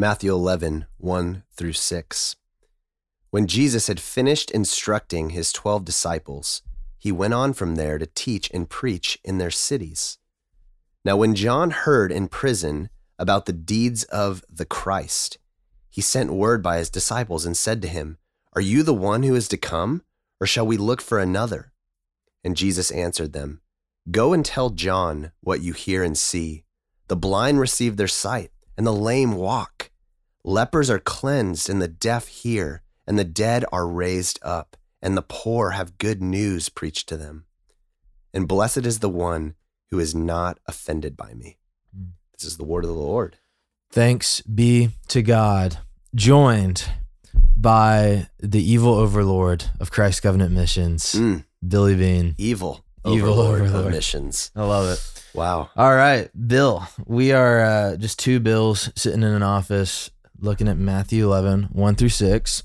Matthew 11, 1 through 6. When Jesus had finished instructing his twelve disciples, he went on from there to teach and preach in their cities. Now, when John heard in prison about the deeds of the Christ, he sent word by his disciples and said to him, Are you the one who is to come, or shall we look for another? And Jesus answered them, Go and tell John what you hear and see. The blind receive their sight, and the lame walk. Lepers are cleansed, and the deaf hear, and the dead are raised up, and the poor have good news preached to them. And blessed is the one who is not offended by me. This is the word of the Lord. Thanks be to God. Joined by the evil overlord of Christ Covenant Missions, Mm, Billy Bean. evil, Evil overlord, of overlord. missions. I love it. Wow. All right, Bill. We are uh, just two Bills sitting in an office looking at Matthew 11, 1 through 6.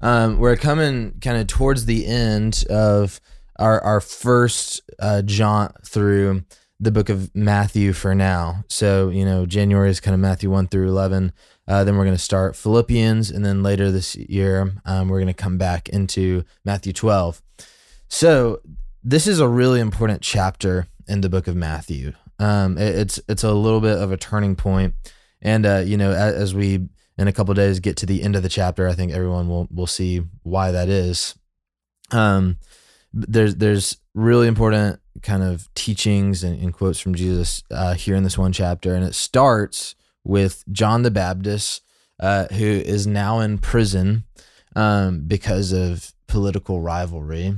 Um, we're coming kind of towards the end of our, our first uh, jaunt through the book of Matthew for now. So, you know, January is kind of Matthew 1 through 11. Uh, then we're going to start Philippians. And then later this year, um, we're going to come back into Matthew 12. So, this is a really important chapter in the book of Matthew. Um, it- it's it's a little bit of a turning point, and uh, you know, as, as we in a couple days get to the end of the chapter, I think everyone will will see why that is. Um, there's there's really important kind of teachings and, and quotes from Jesus uh, here in this one chapter, and it starts with John the Baptist, uh, who is now in prison um, because of political rivalry.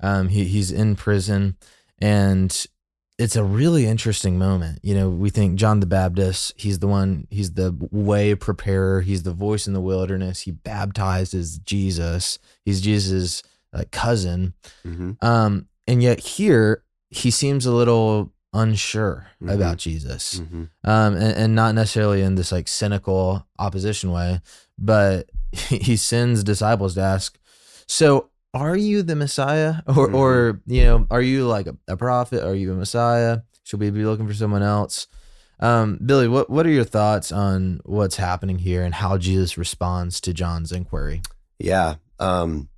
Um, he, he's in prison, and it's a really interesting moment. You know, we think John the Baptist, he's the one, he's the way preparer, he's the voice in the wilderness. He baptizes Jesus. He's Jesus' uh, cousin. hmm Um, and yet here he seems a little unsure Mhm. about Jesus. hmm Um, and, and not necessarily in this like cynical opposition way, but he sends disciples to ask, so are you the Messiah? Or, or, you know, are you like a, a prophet? Are you a Messiah? Should we be looking for someone else? Um, Billy, what, what are your thoughts on what's happening here and how Jesus responds to John's inquiry? Yeah. Um,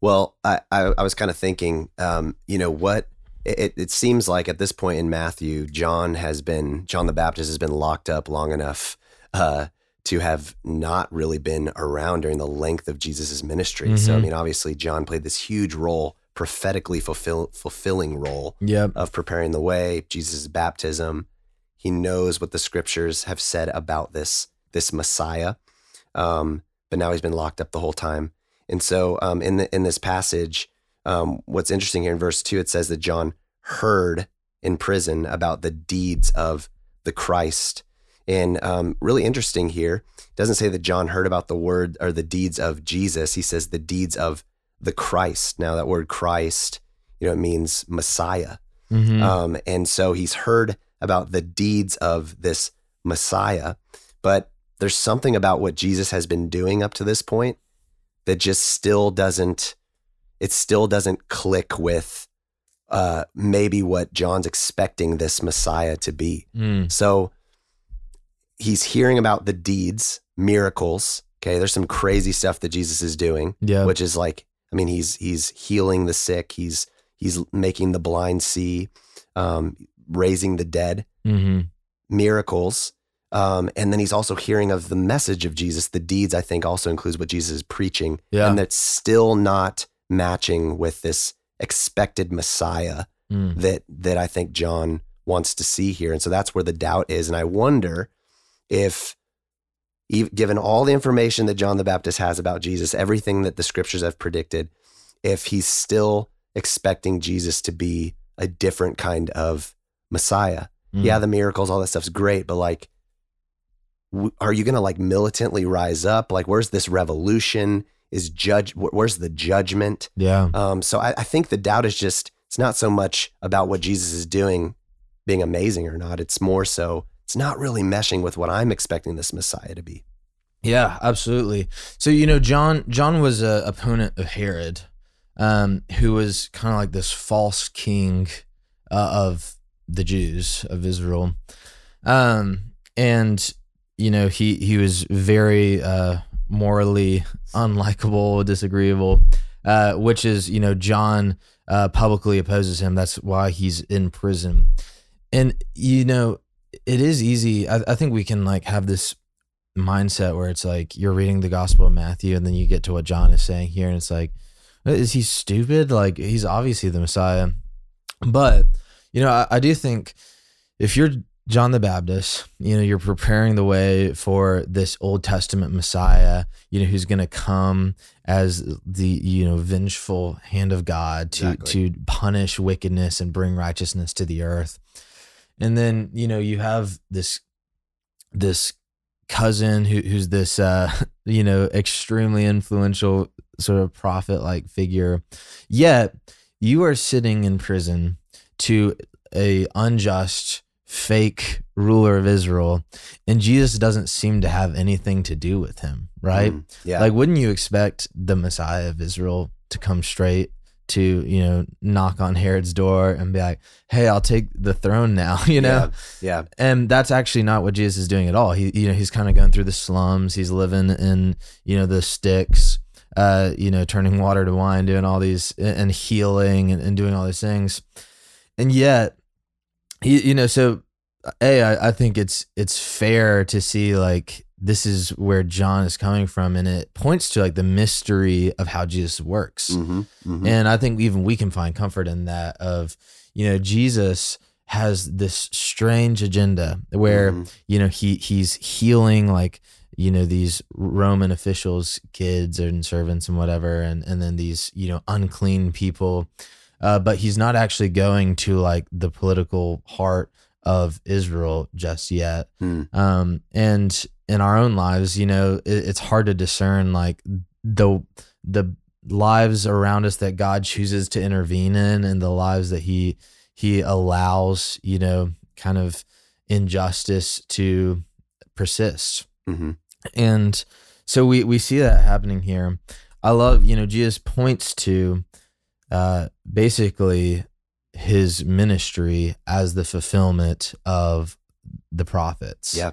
well, I, I, I was kind of thinking, um, you know, what it, it seems like at this point in Matthew, John has been, John the Baptist has been locked up long enough uh, to have not really been around during the length of Jesus's ministry. So, I Mhm. mean, obviously, John played this huge role, prophetically fulfill, fulfilling role Yep. of preparing the way, Jesus' baptism. He knows what the scriptures have said about this this Messiah, um, but now he's been locked up the whole time. And so, um, in the in this passage, um, what's interesting here in verse two, it says that John heard in prison about the deeds of the Christ. And um, really interesting here, doesn't say that John heard about the word or the deeds of Jesus. He says the deeds of the Christ. Now, that word Christ, you know, it means Messiah. Mhm. Um, and so he's heard about the deeds of this Messiah, but there's something about what Jesus has been doing up to this point that just still doesn't, it still doesn't click with uh, maybe what John's expecting this Messiah to be. Mm. So he's hearing about the deeds, miracles. Okay, there's some crazy stuff that Jesus is doing Yeah. which is like I mean he's he's healing the sick, he's he's making the blind see, um, raising the dead, hmm miracles, um, and then he's also hearing of the message of Jesus. The deeds I think also includes what Jesus is preaching, Yeah. and that's still not matching with this expected Messiah Mm. that that I think John wants to see here, and so that's where the doubt is, and I wonder if given all the information that John the Baptist has about Jesus, everything that the scriptures have predicted, if he's still expecting Jesus to be a different kind of Messiah. Mm. Yeah, the miracles, all that stuff's great, but like, w- are you going to like militantly rise up? Like, where's this revolution? Is judge? wh- Where's the judgment? Yeah. Um, so I, I think the doubt is just it's not so much about what Jesus is doing being amazing or not. It's more so it's not really meshing with what I'm expecting this Messiah to be. Yeah, absolutely. So you know, John John was a opponent of Herod, um, who was kind of like this false king uh, of the Jews of Israel, um, and you know, he he was very uh, morally unlikable, disagreeable, uh, which is you know John uh, publicly opposes him. That's why he's in prison, and you know it is easy. I, I think we can like have this mindset where it's like you're reading the Gospel of Matthew, and then you get to what John is saying here, and it's like, is he stupid? Like he's obviously the Messiah, but you know I, I do think if you're John the Baptist, you know, you're preparing the way for this Old Testament Messiah, you know, who's going to come as the, you know, vengeful hand of God to Exactly. to punish wickedness and bring righteousness to the earth. And then, you know, you have this this cousin who who's this uh, you know, extremely influential sort of prophet like figure. Yet you are sitting in prison to a unjust fake ruler of Israel and Jesus doesn't seem to have anything to do with him, right? Mm, yeah. Like wouldn't you expect the Messiah of Israel to come straight to, you know, knock on Herod's door and be like, "Hey, I'll take the throne now," you know? yeah. and that's actually not what Jesus is doing at all. He, you know, he's kind of going through the slums. He's living in, you know, the sticks, uh, you know, turning water to wine, doing all these and healing and, and doing all these things. And yet, he, you know, so a, I, I think it's it's fair to see like this is where John is coming from, and it points to like the mystery of how Jesus works. hmm hmm And I think even we can find comfort in that of, you know, Jesus has this strange agenda where, Mhm. you know, he he's healing like, you know, these Roman officials, kids and servants and whatever, and and then these, you know, unclean people. Uh, but he's not actually going to like the political heart of Israel just yet. Mm. Um, and in our own lives, you know, it, it's hard to discern like the the lives around us that God chooses to intervene in, and the lives that He He allows, you know, kind of injustice to persist. hmm And so we we see that happening here. I love, you know, Jesus points to uh basically his ministry as the fulfillment of the prophets. Yeah.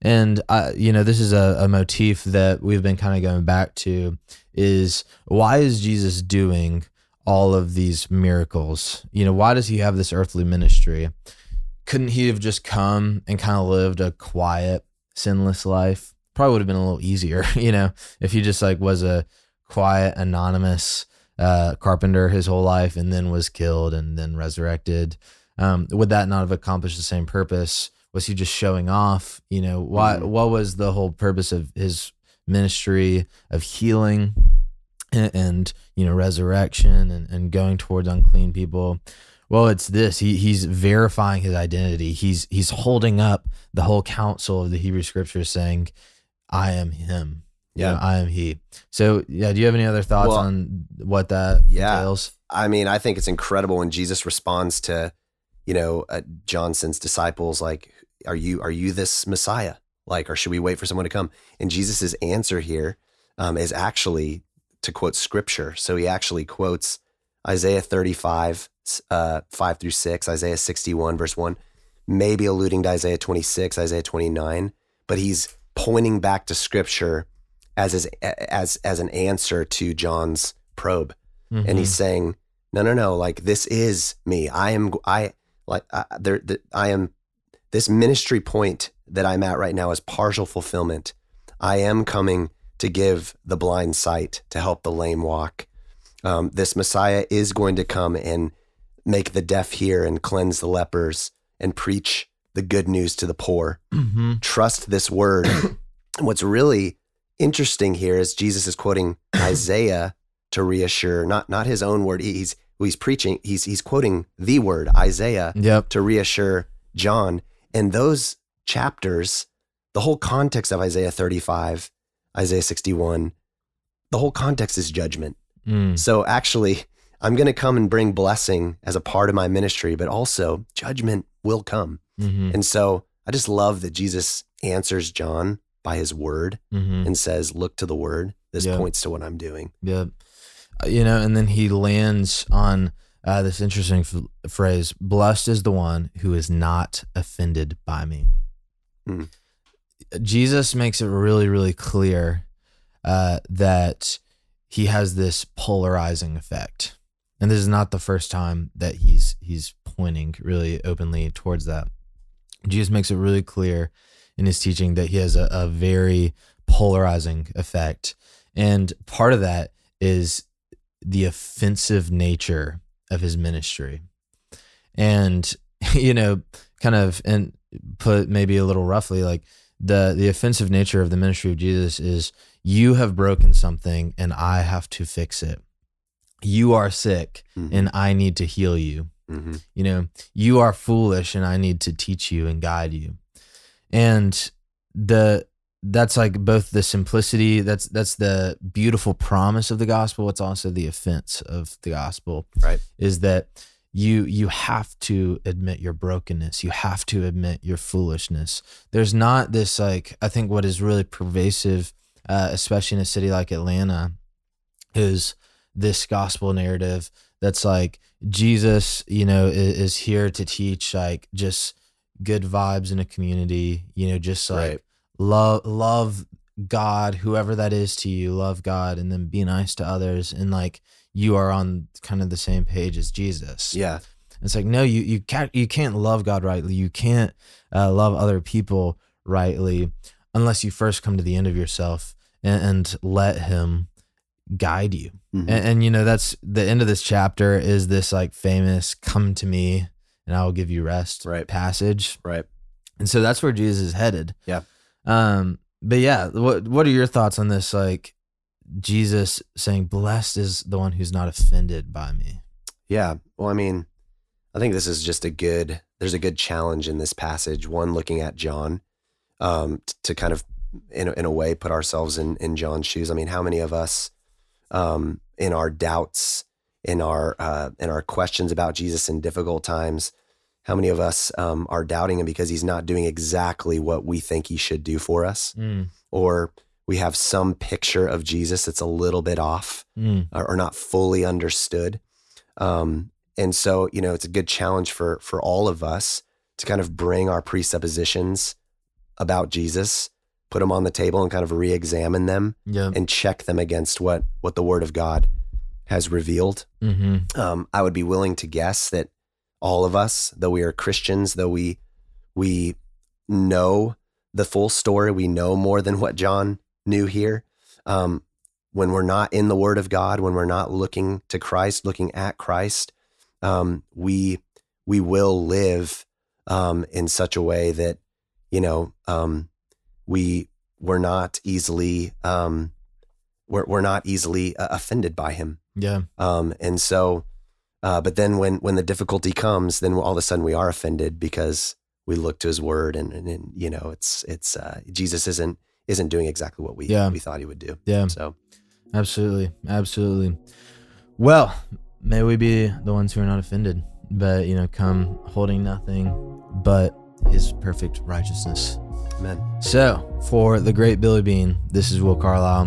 And uh, you know, this is a, a motif that we've been kind of going back to is why is Jesus doing all of these miracles? You know, why does he have this earthly ministry? Couldn't he have just come and kind of lived a quiet, sinless life? Probably would have been a little easier, you know, if he just like was a quiet, anonymous uh, carpenter his whole life and then was killed and then resurrected. Um, would that not have accomplished the same purpose? Was he just showing off? You know, why? Mhm. What was the whole purpose of his ministry of healing and, and you know resurrection and, and going towards unclean people? Well, it's this. He he's verifying his identity. He's he's holding up the whole counsel of the Hebrew Scriptures, saying, "I am Him." You know, Yeah. I am He. So, yeah. Do you have any other thoughts Well, on what that yeah. entails? I mean, I think it's incredible when Jesus responds to, you know, uh, Johnson's disciples, like, "Are you are you this Messiah? Like, or should we wait for someone to come?" And Jesus's answer here um, is actually to quote Scripture. So he actually quotes Isaiah thirty five, uh, five through six, Isaiah sixty one, verse one, maybe alluding to Isaiah twenty six, Isaiah twenty nine, but he's pointing back to Scripture as his, as as an answer to John's probe and he's saying, "No, no, no! Like this is me. I am. I like I, there. The, I am. This ministry point that I'm at right now is partial fulfillment. I am coming to give the blind sight, to help the lame walk. Um, this Messiah is going to come and make the deaf hear and cleanse the lepers and preach the good news to the poor hmm trust this word. What's really interesting here is Jesus is quoting Isaiah to reassure, not not his own word. He's he's preaching. He's he's quoting the word Isaiah Yep. to reassure John. And those chapters, the whole context of Isaiah 35, Isaiah 61, the whole context is judgment. Mm. So actually, I'm going to come and bring blessing as a part of my ministry, but also judgment will come. hmm And so I just love that Jesus answers John by his word hmm and says, Look to the word. This Yeah. points to what I'm doing. Yep. Uh, You know, and then he lands on uh, this interesting f- phrase Blessed is the one who is not offended by me. Mm. Jesus makes it really, really clear uh, that he has this polarizing effect, and this is not the first time that he's he's pointing really openly towards that. Jesus makes it really clear in his teaching that he has a, a very polarizing effect, and part of that is the offensive nature of his ministry, and you know, kind of and put maybe a little roughly like the the offensive nature of the ministry of Jesus is you have broken something and I have to fix it. You are sick Mhm. and I need to heal you. Mhm. You know, you are foolish and I need to teach you and guide you. And the that's like both the simplicity, that's that's the beautiful promise of the gospel, it's also the offense of the gospel. Right. Is that you you have to admit your brokenness. You have to admit your foolishness. There's not this like I think what is really pervasive uh, especially in a city like Atlanta is this gospel narrative that's like Jesus, you know, is, is here to teach like just good vibes in a community, you know, just like Right. love love God, whoever that is to you, love God and then be nice to others and like you are on kind of the same page as Jesus. Yeah. It's like no, you you can't you can't love God rightly. You can't uh, love other people rightly unless you first come to the end of yourself and, and let Him guide you. Mhm. And, and you know that's the end of this chapter is this like famous "Come to me and I will give you rest" Right. passage. right. And so that's where Jesus is headed. Yeah. Um. But yeah, what what are your thoughts on this? Like Jesus saying, "Blessed is the one who's not offended by me." Yeah. Well, I mean, I think this is just a good, there's a good challenge in this passage. One, looking at John um, t- to kind of, in a, in a way, put ourselves in, in John's shoes. I mean, how many of us um, in our doubts, in our, uh, in our questions about Jesus in difficult times, how many of us um, are doubting him because he's not doing exactly what we think he should do for us? Mm, Or we have some picture of Jesus that's a little bit off mm, or, or not fully understood. Um, and so, you know, it's a good challenge for for all of us to kind of bring our presuppositions about Jesus, put them on the table, and kind of re-examine them and check them against what what the Word of God has revealed. Mm-hmm. Um, I would be willing to guess that all of us, though we are Christians, though we we know the full story, we know more than what John knew here. Um, when we're not in the Word of God, when we're not looking to Christ, looking at Christ, um, we we will live um, in such a way that you know um, we we're not easily um, we're we're not easily uh, offended by Him. Yeah. Um, and so, uh, but then when when the difficulty comes, then all of a sudden we are offended because we look to His Word, and, and, and you know, it's it's uh, Jesus isn't isn't doing exactly what we Yeah. we thought He would do. Yeah. So Absolutely. Absolutely. Well, may we be the ones who are not offended, but, you know, come holding nothing but his perfect righteousness. Amen. So, for the great Billy Bean, this is Will Carlisle.